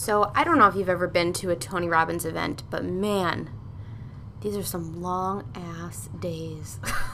So, I don't know if you've ever been to a Tony Robbins event, but man, these are some long ass days.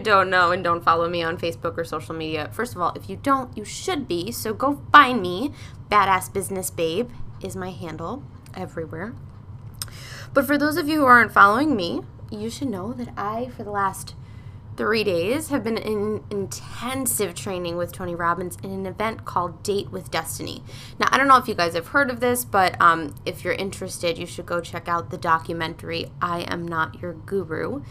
don't know and don't follow me on Facebook or social media, first of all, if you don't, you should be. So go find me. Badass Business Babe is my handle everywhere. But for those of you who aren't following me, you should know that I, for the last three days, have been in intensive training with Tony Robbins in an event called Date with Destiny. Now, I don't know if you guys have heard of this, but um, if you're interested, you should go check out the documentary I Am Not Your Guru.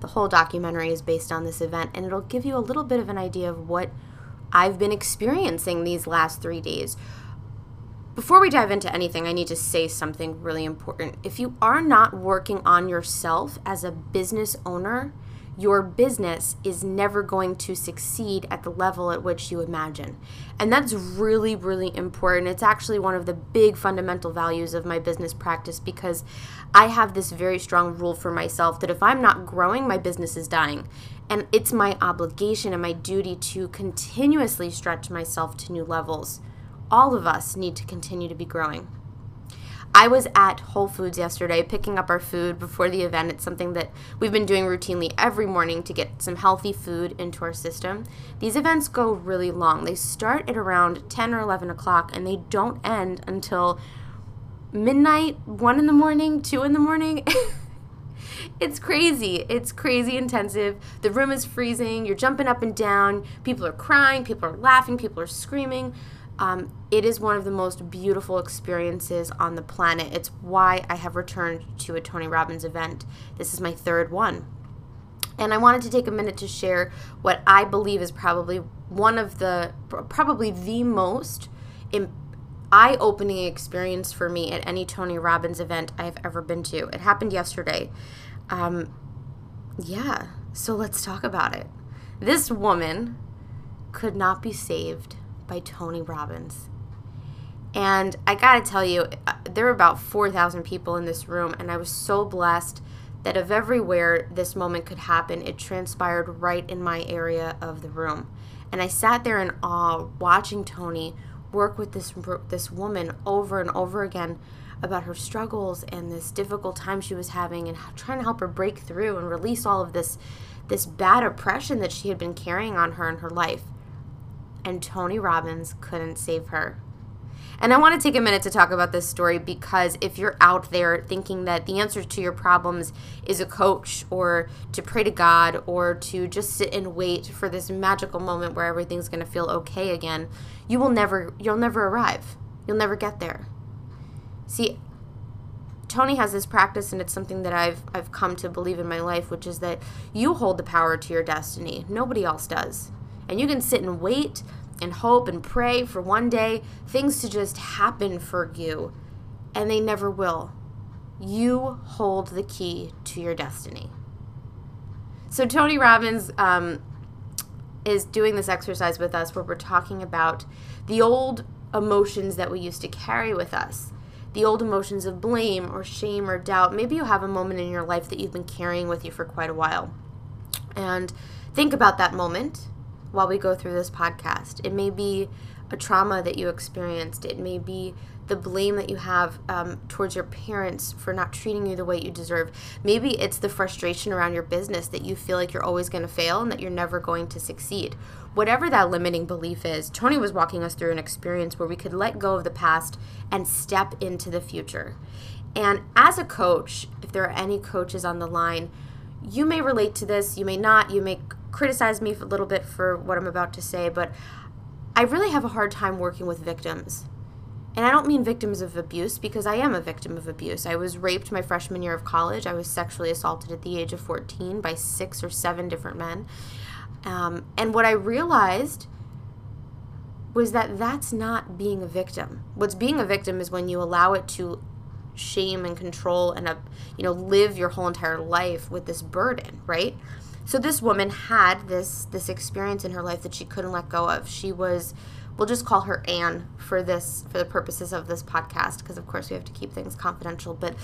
The whole documentary is based on this event, and it'll give you a little bit of an idea of what I've been experiencing these last three days. Before we dive into anything, I need to say something really important. If you are not working on yourself as a business owner, your business is never going to succeed at the level at which you imagine. And that's really, really important. It's actually one of the big fundamental values of my business practice because I have this very strong rule for myself that if I'm not growing, my business is dying. And it's my obligation and my duty to continuously stretch myself to new levels. All of us need to continue to be growing. I was at Whole Foods yesterday picking up our food before the event. It's something that we've been doing routinely every morning to get some healthy food into our system. These events go really long. They start at around 10 or 11 o'clock and they don't end until midnight, 1 in the morning, 2 in the morning. it's crazy. It's crazy intensive. The room is freezing. You're jumping up and down. People are crying. People are laughing. People are screaming. Um, it is one of the most beautiful experiences on the planet. It's why I have returned to a Tony Robbins event. This is my third one. And I wanted to take a minute to share what I believe is probably one of the, probably the most eye opening experience for me at any Tony Robbins event I've ever been to. It happened yesterday. Um, yeah, so let's talk about it. This woman could not be saved by Tony Robbins. And I gotta tell you, uh, there were about 4,000 people in this room, and I was so blessed that of everywhere this moment could happen, it transpired right in my area of the room. And I sat there in awe watching Tony work with this this woman over and over again about her struggles and this difficult time she was having and trying to help her break through and release all of this this bad oppression that she had been carrying on her in her life and Tony Robbins couldn't save her. And I want to take a minute to talk about this story because if you're out there thinking that the answer to your problems is a coach or to pray to God or to just sit and wait for this magical moment where everything's going to feel okay again, you will never you'll never arrive. You'll never get there. See, Tony has this practice and it's something that I've I've come to believe in my life, which is that you hold the power to your destiny. Nobody else does. And you can sit and wait and hope and pray for one day things to just happen for you, and they never will. You hold the key to your destiny. So, Tony Robbins, um, is doing this exercise with us where we're talking about the old emotions that we used to carry with us. The old emotions of blame or shame or doubt. Maybe you have a moment in your life that you've been carrying with you for quite a while. And think about that moment while we go through this podcast. It may be a trauma that you experienced, it may be the blame that you have um, towards your parents for not treating you the way you deserve. Maybe it's the frustration around your business that you feel like you're always going to fail and that you're never going to succeed. Whatever that limiting belief is, Tony was walking us through an experience where we could let go of the past and step into the future. And as a coach, if there are any coaches on the line, you may relate to this, you may not, you may criticize me a little bit for what I'm about to say, but I really have a hard time working with victims. And I don't mean victims of abuse because I am a victim of abuse. I was raped my freshman year of college. I was sexually assaulted at the age of 14 by six or seven different men. Um, and what I realized was that that's not being a victim. What's being a victim is when you allow it to shame and control and uh, you know live your whole entire life with this burden, right? So this woman had this this experience in her life that she couldn't let go of. She was we'll just call her Anne for this for the purposes of this podcast because of course we have to keep things confidential. But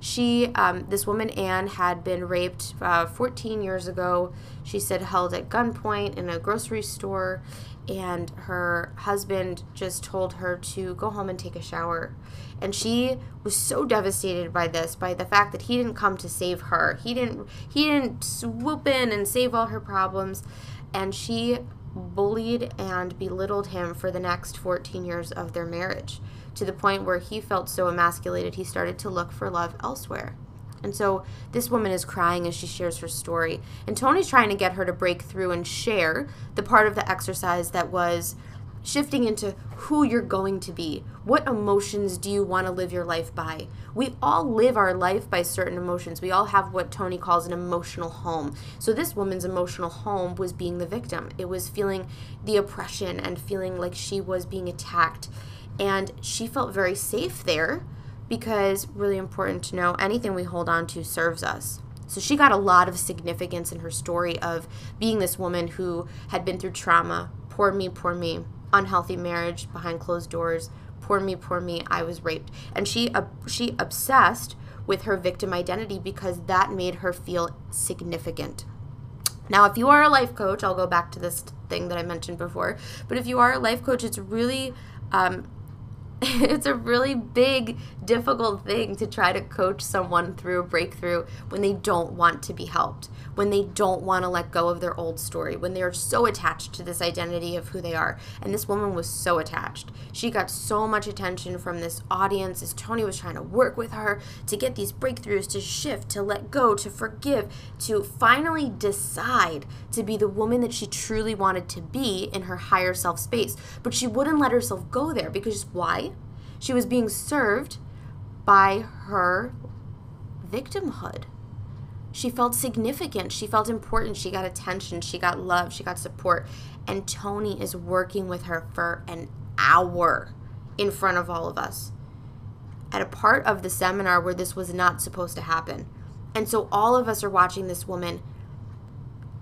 she, um, this woman Anne, had been raped uh, 14 years ago. She said held at gunpoint in a grocery store, and her husband just told her to go home and take a shower. And she was so devastated by this, by the fact that he didn't come to save her. He didn't he didn't swoop in and save all her problems. And she bullied and belittled him for the next 14 years of their marriage to the point where he felt so emasculated he started to look for love elsewhere. And so this woman is crying as she shares her story. And Tony's trying to get her to break through and share the part of the exercise that was shifting into who you're going to be. What emotions do you want to live your life by? We all live our life by certain emotions. We all have what Tony calls an emotional home. So, this woman's emotional home was being the victim. It was feeling the oppression and feeling like she was being attacked. And she felt very safe there because, really important to know, anything we hold on to serves us. So she got a lot of significance in her story of being this woman who had been through trauma. Poor me, poor me unhealthy marriage behind closed doors. Poor me, poor me, I was raped. And she uh, she obsessed with her victim identity because that made her feel significant. Now, if you are a life coach, I'll go back to this thing that I mentioned before. But if you are a life coach, it's really um, it's a really big, difficult thing to try to coach someone through a breakthrough when they don't want to be helped, when they don't want to let go of their old story, when they're so attached to this identity of who they are. And this woman was so attached. She got so much attention from this audience as Tony was trying to work with her to get these breakthroughs, to shift, to let go, to forgive, to finally decide to be the woman that she truly wanted to be in her higher self space. But she wouldn't let herself go there because why? She was being served by her victimhood. She felt significant. She felt important. She got attention. She got love. She got support. And Tony is working with her for an hour in front of all of us at a part of the seminar where this was not supposed to happen. And so all of us are watching this woman,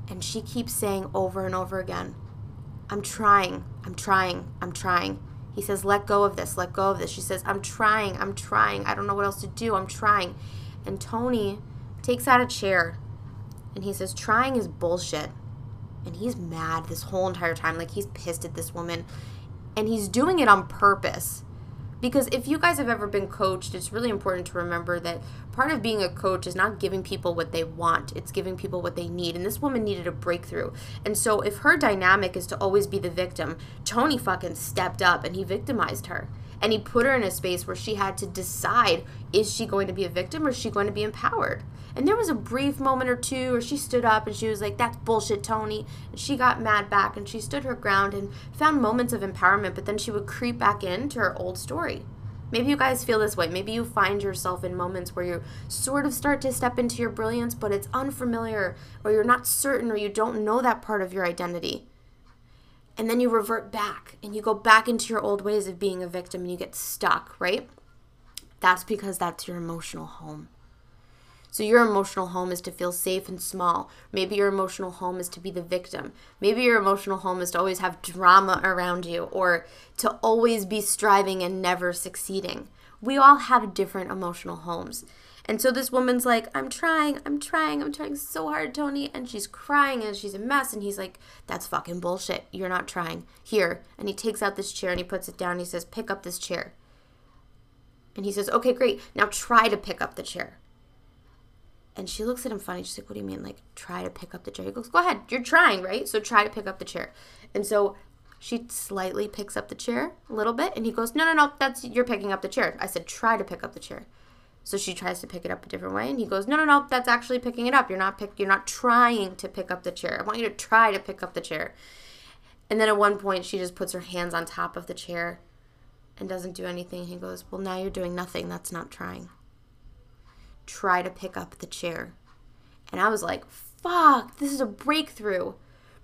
and she keeps saying over and over again, I'm trying, I'm trying, I'm trying. He says, Let go of this, let go of this. She says, I'm trying, I'm trying. I don't know what else to do. I'm trying. And Tony takes out a chair and he says, Trying is bullshit. And he's mad this whole entire time. Like he's pissed at this woman. And he's doing it on purpose because if you guys have ever been coached, it's really important to remember that part of being a coach is not giving people what they want, it's giving people what they need. And this woman needed a breakthrough. And so if her dynamic is to always be the victim, Tony fucking stepped up and he victimized her. And he put her in a space where she had to decide is she going to be a victim or is she going to be empowered? And there was a brief moment or two where she stood up and she was like, That's bullshit, Tony. And she got mad back and she stood her ground and found moments of empowerment, but then she would creep back into her old story. Maybe you guys feel this way. Maybe you find yourself in moments where you sort of start to step into your brilliance, but it's unfamiliar, or you're not certain, or you don't know that part of your identity. And then you revert back and you go back into your old ways of being a victim and you get stuck, right? That's because that's your emotional home. So your emotional home is to feel safe and small. Maybe your emotional home is to be the victim. Maybe your emotional home is to always have drama around you or to always be striving and never succeeding. We all have different emotional homes. And so this woman's like, I'm trying, I'm trying, I'm trying so hard, Tony. And she's crying and she's a mess. And he's like, That's fucking bullshit. You're not trying. Here. And he takes out this chair and he puts it down. And he says, Pick up this chair. And he says, Okay, great. Now try to pick up the chair. And she looks at him funny. She's like, What do you mean? Like, try to pick up the chair? He goes, Go ahead. You're trying, right? So try to pick up the chair. And so she slightly picks up the chair a little bit. And he goes, No, no, no. That's you're picking up the chair. I said, Try to pick up the chair. So she tries to pick it up a different way. And he goes, No, no, no. That's actually picking it up. You're not pick. You're not trying to pick up the chair. I want you to try to pick up the chair. And then at one point, she just puts her hands on top of the chair and doesn't do anything. He goes, Well, now you're doing nothing. That's not trying try to pick up the chair. And I was like, fuck, this is a breakthrough.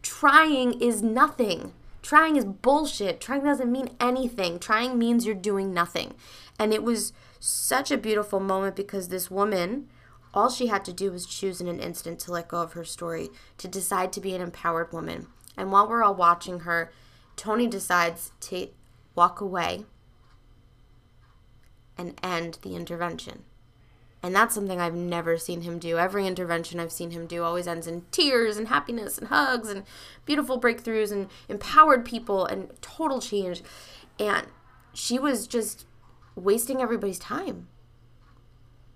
Trying is nothing. Trying is bullshit. Trying doesn't mean anything. Trying means you're doing nothing. And it was such a beautiful moment because this woman, all she had to do was choose in an instant to let go of her story, to decide to be an empowered woman. And while we're all watching her, Tony decides to walk away and end the intervention. And that's something I've never seen him do. Every intervention I've seen him do always ends in tears and happiness and hugs and beautiful breakthroughs and empowered people and total change. And she was just wasting everybody's time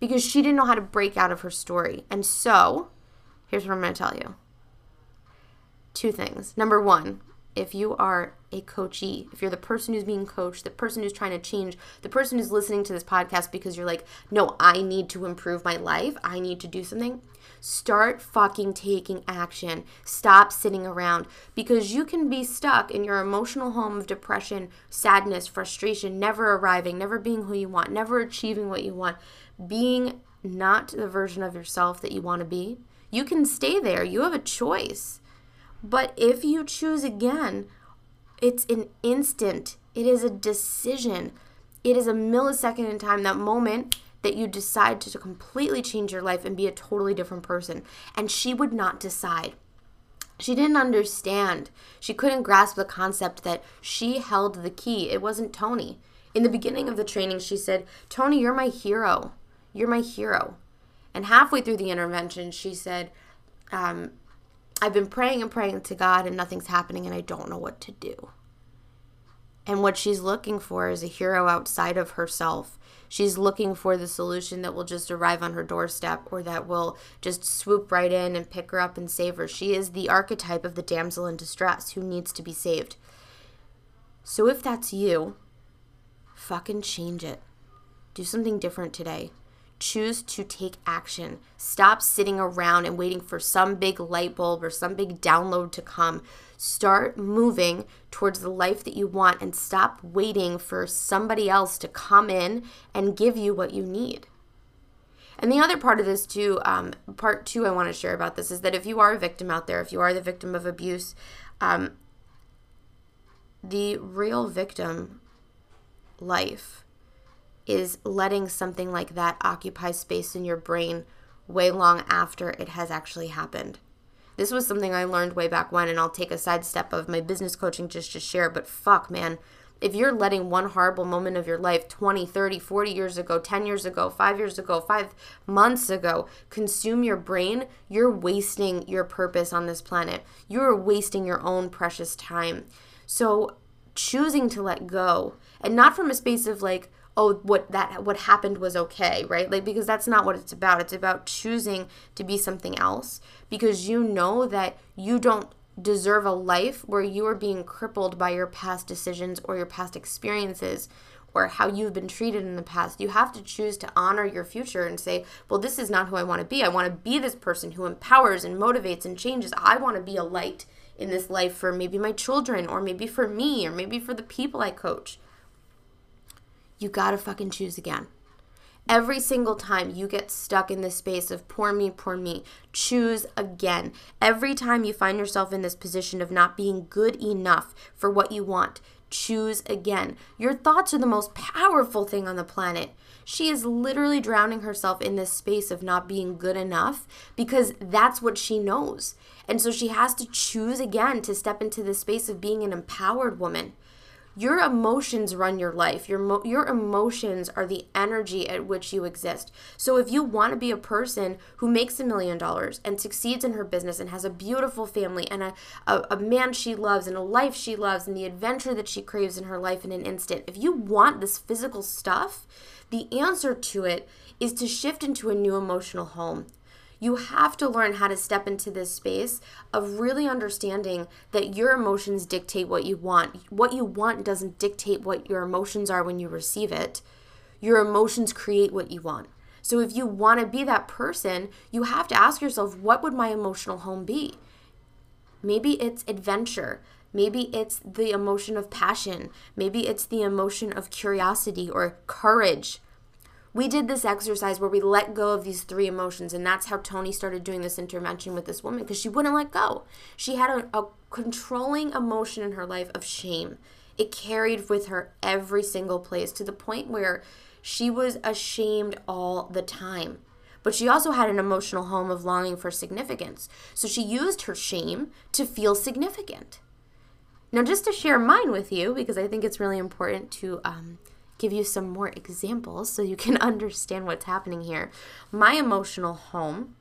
because she didn't know how to break out of her story. And so, here's what I'm going to tell you two things. Number one, if you are a coachee, if you're the person who's being coached, the person who's trying to change, the person who's listening to this podcast because you're like, no, I need to improve my life, I need to do something, start fucking taking action. Stop sitting around because you can be stuck in your emotional home of depression, sadness, frustration, never arriving, never being who you want, never achieving what you want, being not the version of yourself that you want to be. You can stay there. You have a choice but if you choose again, it's an instant, it is a decision. It is a millisecond in time, that moment that you decide to completely change your life and be a totally different person. And she would not decide. She didn't understand. She couldn't grasp the concept that she held the key. It wasn't Tony. In the beginning of the training, she said, Tony, you're my hero. You're my hero. And halfway through the intervention, she said, um, I've been praying and praying to God and nothing's happening and I don't know what to do. And what she's looking for is a hero outside of herself. She's looking for the solution that will just arrive on her doorstep or that will just swoop right in and pick her up and save her. She is the archetype of the damsel in distress who needs to be saved. So if that's you, fucking change it. Do something different today choose to take action. Stop sitting around and waiting for some big light bulb or some big download to come. Start moving towards the life that you want and stop waiting for somebody else to come in and give you what you need. And the other part of this, too, um, part two, I want to share about this is that if you are a victim out there, if you are the victim of abuse, um, the real victim life is letting something like that occupy space in your brain way long after it has actually happened. This was something I learned way back when, and I'll take a sidestep of my business coaching just to share. But fuck, man, if you're letting one horrible moment of your life 20, 30, 40 years ago, 10 years ago, five years ago, five months ago consume your brain, you're wasting your purpose on this planet. You're wasting your own precious time. So choosing to let go, and not from a space of like, oh what that what happened was okay right like because that's not what it's about it's about choosing to be something else because you know that you don't deserve a life where you are being crippled by your past decisions or your past experiences or how you've been treated in the past. You have to choose to honor your future and say, well, this is not who I want to be. I want to be this person who empowers and motivates and changes. I want to be a light in this life for maybe my children or maybe for me or maybe for the people I coach you gotta fucking choose again. Every single time you get stuck in this space of poor me, poor me, choose again. Every time you find yourself in this position of not being good enough for what you want, choose again. Your thoughts are the most powerful thing on the planet. She is literally drowning herself in this space of not being good enough because that's what she knows. And so she has to choose again to step into the space of being an empowered woman. Your emotions run your life. Your mo- your emotions are the energy at which you exist. So if you want to be a person who makes a million dollars and succeeds in her business and has a beautiful family and a, a, a man she loves and a life she loves and the adventure that she craves in her life in an instant, if you want this physical stuff, the answer to it is to shift into a new emotional home. You have to learn how to step into this space of really understanding that your emotions dictate what you want. What you want doesn't dictate what your emotions are when you receive it. Your emotions create what you want. So if you want to be that person, you have to ask yourself, what would my emotional home be? Maybe it's adventure. Maybe it's the emotion of passion. Maybe it's the emotion of curiosity or courage. We did this exercise where we let go of these three emotions, and that's how Tony started doing this intervention with this woman because she wouldn't let go. She had a, a controlling emotion in her life of shame. It carried with her every single place to the point where she was ashamed all the time. But she also had an emotional home of longing for significance. So she used her shame to feel significant. Now, just to share mine with you, because I think it's really important to um, give you some more examples so you can understand what's happening here. My emotional home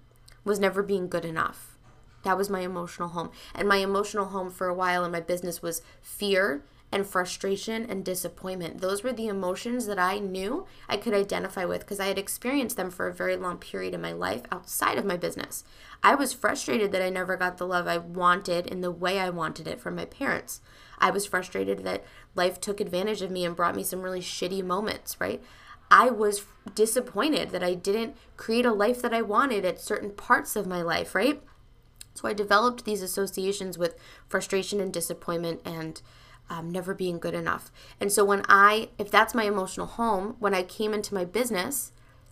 was never being good enough. That was my emotional home. And my emotional home for a while in my business was fear and frustration and disappointment. Those were the emotions that I knew I could identify with because I had experienced them for a very long period in my life outside of my business. I was frustrated that I never got the love I wanted in the way I wanted it from my parents. I was frustrated that life took advantage of me and brought me some really shitty moments, right? I was disappointed that I didn't create a life that I wanted at certain parts of my life, right? So I developed these associations with frustration and disappointment and um, never being good enough. And so when I, if that's my emotional home, when I came into my business,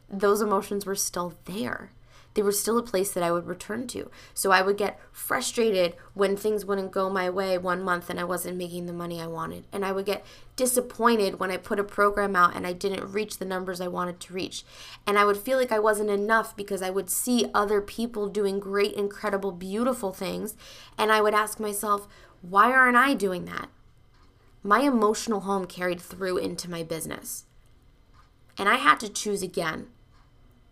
those emotions were still there. They were still a place that I would return to. So I would get frustrated when things wouldn't go my way one month and I wasn't making the money I wanted. And I would get disappointed when I put a program out and I didn't reach the numbers I wanted to reach. And I would feel like I wasn't enough because I would see other people doing great, incredible, beautiful things. And I would ask myself, why aren't I doing that? My emotional home carried through into my business. And I had to choose again.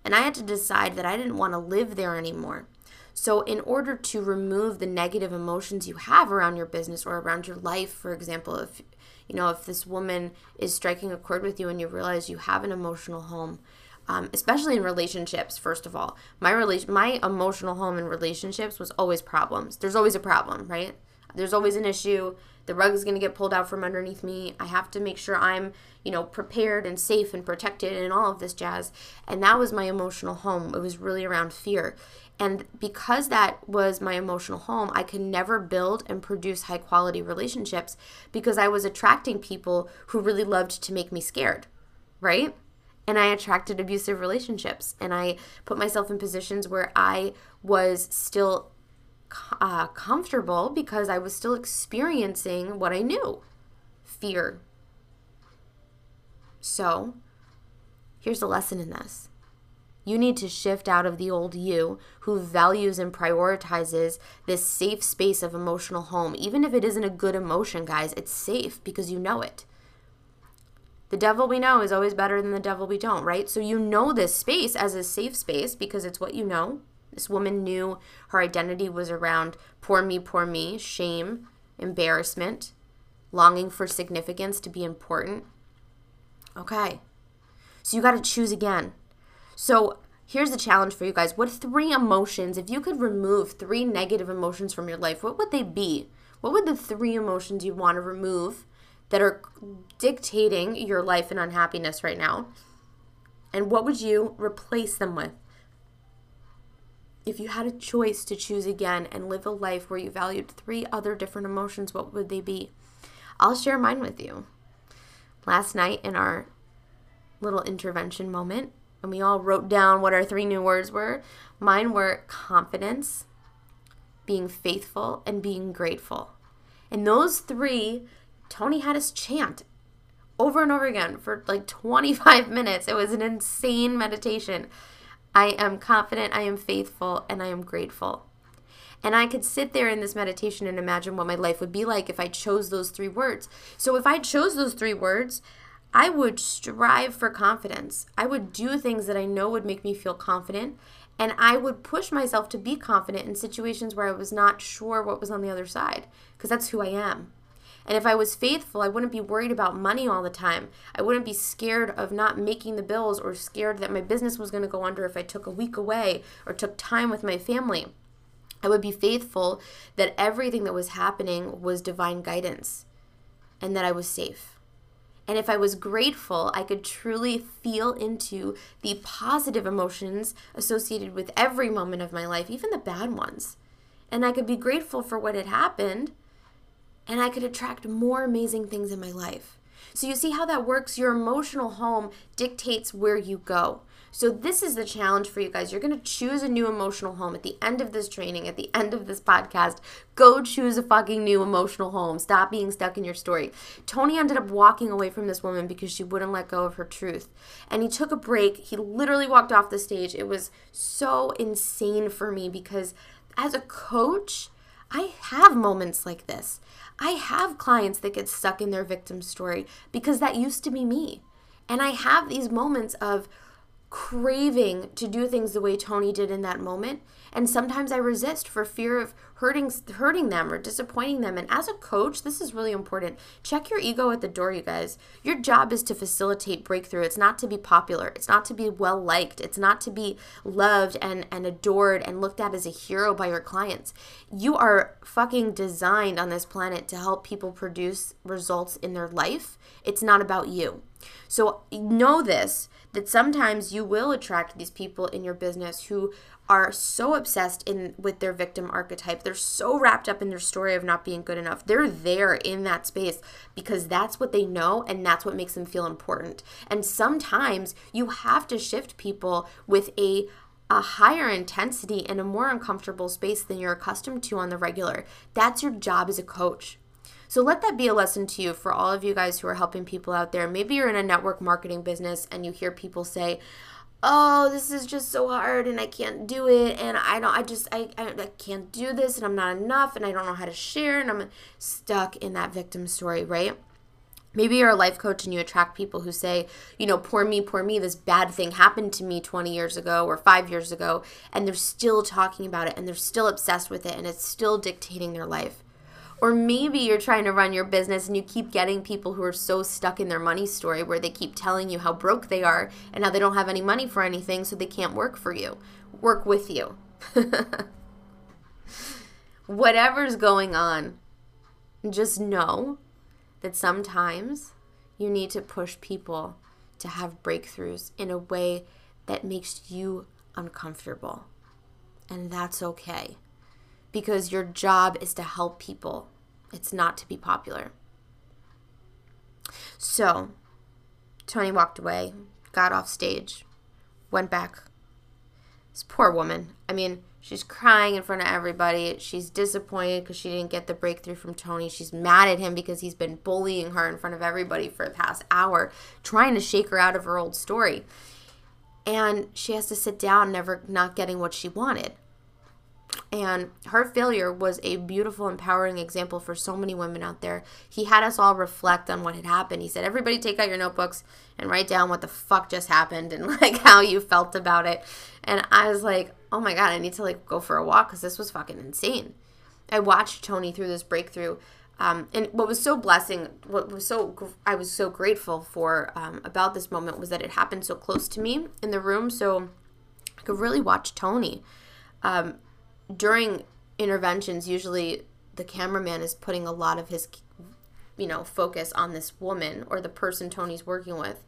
And I had to decide that I didn't want to live there anymore. So, in order to remove the negative emotions you have around your business or around your life, for example, if you know if this woman is striking a chord with you and you realize you have an emotional home, um, especially in relationships. First of all, my relation, my emotional home in relationships was always problems. There's always a problem, right? There's always an issue the rug is going to get pulled out from underneath me. I have to make sure I'm, you know, prepared and safe and protected and all of this jazz. And that was my emotional home. It was really around fear. And because that was my emotional home, I could never build and produce high quality relationships because I was attracting people who really loved to make me scared, right? And I attracted abusive relationships. And I put myself in positions where I was still uh, comfortable because I was still experiencing what I knew fear. So, here's the lesson in this. You need to shift out of the old you who values and prioritizes this safe space of emotional home. Even if it isn't a good emotion, guys, it's safe because you know it. The devil we know is always better than the devil we don't, right? So you know this space as a safe space because it's what you know. This woman knew her identity was around poor me, poor me, shame, embarrassment, longing for significance to be important. Okay. So you got to choose again. So here's the challenge for you guys. What three emotions, if you could remove three negative emotions from your life, what would they be? What would the three emotions you want to remove that are dictating your life and unhappiness right now? And what would you replace them with? If you had a choice to choose again and live a life where you valued three other different emotions, what would they be? I'll share mine with you. Last night in our little intervention moment, and we all wrote down what our three new words were, mine were confidence, being faithful, and being grateful. And those three Tony had us chant over and over again for like 25 minutes. It was an insane meditation. I am confident, I am faithful, and I am grateful. And I could sit there in this meditation and imagine what my life would be like if I chose those three words. So if I chose those three words, I would strive for confidence. I would do things that I know would make me feel confident. And I would push myself to be confident in situations where I was not sure what was on the other side, because that's who I am. And if I was faithful, I wouldn't be worried about money all the time. I wouldn't be scared of not making the bills or scared that my business was going to go under if I took a week away or took time with my family. I would be faithful that everything that was happening was divine guidance and that I was safe. And if I was grateful, I could truly feel into the positive emotions associated with every moment of my life, even the bad ones. And I could be grateful for what had happened and I could attract more amazing things in my life. So, you see how that works? Your emotional home dictates where you go. So, this is the challenge for you guys. You're going to choose a new emotional home at the end of this training, at the end of this podcast. Go choose a fucking new emotional home. Stop being stuck in your story. Tony ended up walking away from this woman because she wouldn't let go of her truth. And he took a break. He literally walked off the stage. It was so insane for me because as a coach, I have moments like this. I have clients that get stuck in their victim story because that used to be me. And I have these moments of craving to do things the way Tony did in that moment. And sometimes I resist for fear of hurting hurting them or disappointing them. And as a coach, this is really important. Check your ego at the door, you guys. Your job is to facilitate breakthrough. It's not to be popular. It's not to be well liked. It's not to be loved and, and adored and looked at as a hero by your clients. You are fucking designed on this planet to help people produce results in their life. It's not about you. So know this that sometimes you will attract these people in your business who are so obsessed in with their victim archetype. They're so wrapped up in their story of not being good enough. They're there in that space because that's what they know and that's what makes them feel important. And sometimes you have to shift people with a a higher intensity and a more uncomfortable space than you're accustomed to on the regular. That's your job as a coach. So let that be a lesson to you for all of you guys who are helping people out there. Maybe you're in a network marketing business and you hear people say, oh this is just so hard and i can't do it and i don't i just I, I, I can't do this and i'm not enough and i don't know how to share and i'm stuck in that victim story right Maybe you're a life coach and you attract people who say, you know, poor me, poor me, this bad thing happened to me 20 years ago or five years ago, and they're still talking about it and they're still obsessed with it and it's still dictating their life. Or maybe you're trying to run your business and you keep getting people who are so stuck in their money story where they keep telling you how broke they are and how they don't have any money for anything, so they can't work for you, work with you. Whatever's going on, just know that sometimes you need to push people to have breakthroughs in a way that makes you uncomfortable. And that's okay because your job is to help people, it's not to be popular. So, Tony walked away, got off stage, went back. This poor woman. I mean, she's crying in front of everybody. She's disappointed because she didn't get the breakthrough from Tony. She's mad at him because he's been bullying her in front of everybody for the past hour, trying to shake her out of her old story. And she has to sit down, never not getting what she wanted. And her failure was a beautiful, empowering example for so many women out there. He had us all reflect on what had happened. He said, Everybody take out your notebooks and write down what the fuck just happened and like how you felt about it. And I was like, Oh my God, I need to like go for a walk because this was fucking insane. I watched Tony through this breakthrough. Um, and what was so blessing, what was so I was so grateful for um, about this moment was that it happened so close to me in the room, so I could really watch Tony. Um, during interventions, usually the cameraman is putting a lot of his, you know, focus on this woman or the person Tony's working with.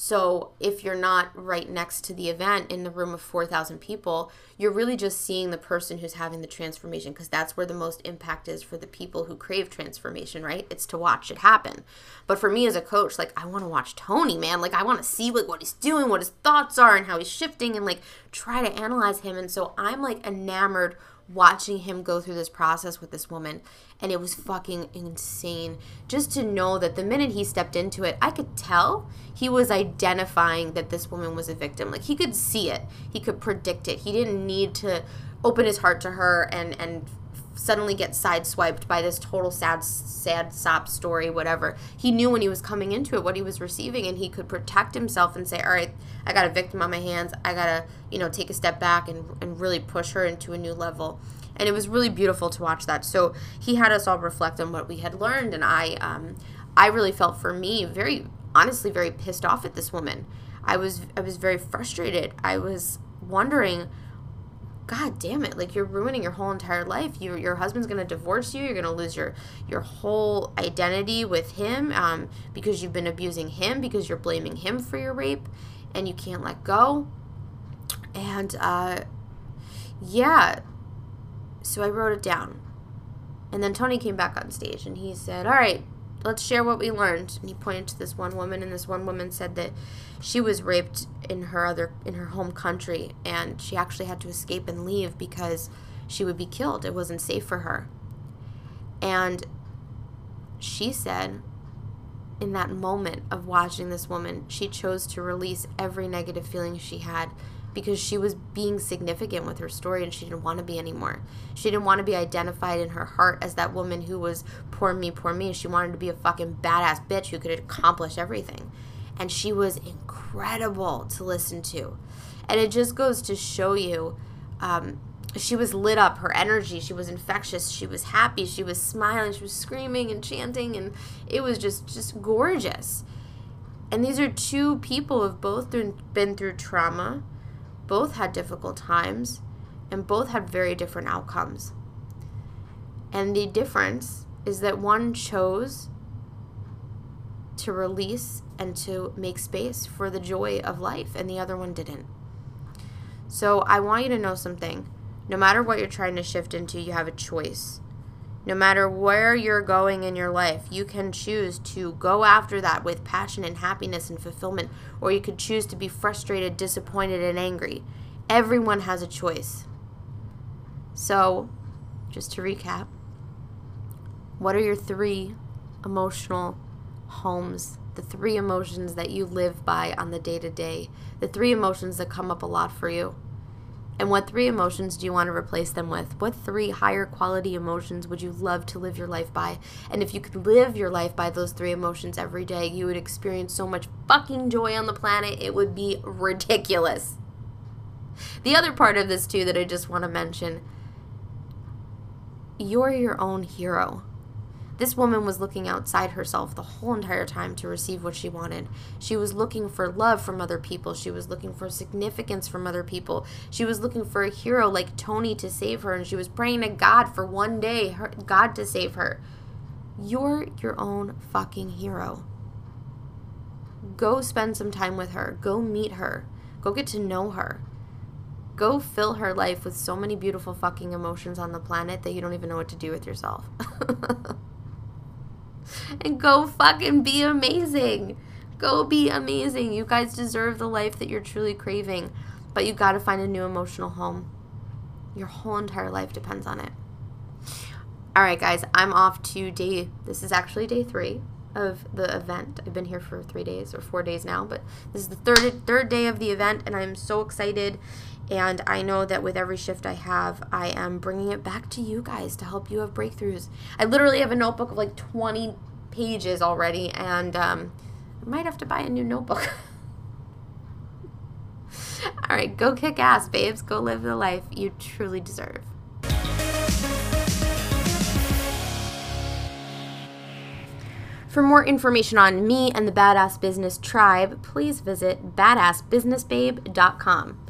So if you're not right next to the event in the room of 4,000 people, you're really just seeing the person who's having the transformation because that's where the most impact is for the people who crave transformation, right? It's to watch it happen. But for me as a coach, like I want to watch Tony, man. Like I want to see like what he's doing, what his thoughts are and how he's shifting and like try to analyze him. And so I'm like enamored watching him go through this process with this woman and it was fucking insane. Just to know that the minute he stepped into it i could tell he was identifying that this woman was a victim. Like he could see it. He could predict it. He didn't need to open his heart to her and and suddenly get sideswiped by this total sad sad sob story whatever. He knew when he was coming into it what he was receiving and he could protect himself and say all right i got a victim on my hands. I gotta you know take a step back and, and really push her into a new level. And it was really beautiful to watch that. So he had us all reflect on what we had learned and i um, i really felt for me very honestly very pissed off at this woman. I was i was very frustrated. I was wondering god damn it. Like you're ruining your whole entire life. You, your husband's going to divorce you. You're going to lose your your whole identity with him um, because you've been abusing him because you're blaming him for your rape and you can't let go. And uh, yeah. So i wrote it down. And then tony came back on stage and he said all right let's share what we learned. And he pointed to this one woman and this one woman said that she was raped in her other in her home country and she actually had to escape and leave because she would be killed. It wasn't safe for her. And she said in that moment of watching this woman she chose to release every negative feeling she had because she was being significant with her story and she didn't want to be anymore. She didn't want to be identified in her heart as that woman who was poor me, poor me. She wanted to be a fucking badass bitch who could accomplish everything. And she was incredible to listen to. And it just goes to show you um, she was lit up her energy she was infectious she was happy she was smiling she was screaming and chanting and it was just just gorgeous and these are two people who have both been through trauma both had difficult times and both had very different outcomes. And the difference is that one chose to release and to make space for the joy of life, and the other one didn't. So I want you to know something. No matter what you're trying to shift into, you have a choice. No matter where you're going in your life, you can choose to go after that with passion and happiness and fulfillment, or you could choose to be frustrated, disappointed, and angry. Everyone has a choice. So, just to recap, what are your three emotional homes? The three emotions that you live by on the day to day, the three emotions that come up a lot for you. And what three emotions do you want to replace them with? What three higher quality emotions would you love to live your life by? And if you could live your life by those three emotions every day, you would experience so much fucking joy on the planet, it would be ridiculous. The other part of this, too, that I just want to mention you're your own hero. This woman was looking outside herself the whole entire time to receive what she wanted. She was looking for love from other people. She was looking for significance from other people. She was looking for a hero like Tony to save her, and she was praying to God for one day, her, God to save her. You're your own fucking hero. Go spend some time with her. Go meet her. Go get to know her. Go fill her life with so many beautiful fucking emotions on the planet that you don't even know what to do with yourself. go fucking be amazing. Go be amazing. You guys deserve the life that you're truly craving, but you got to find a new emotional home. Your whole entire life depends on it. All right, guys, I'm off to day. This is actually day three of the event. I've been here for three days or four days now, but this is the third third day of the event, and I'm so excited. And I know that with every shift I have, I am bringing it back to you guys to help you have breakthroughs. I literally have a notebook of like 20 pages already, and um, I might have to buy a new notebook. All right, go kick ass, babes. Go live the life you truly deserve. For more information on me and the Badass Business Tribe, please visit badassbusinessbabe.com.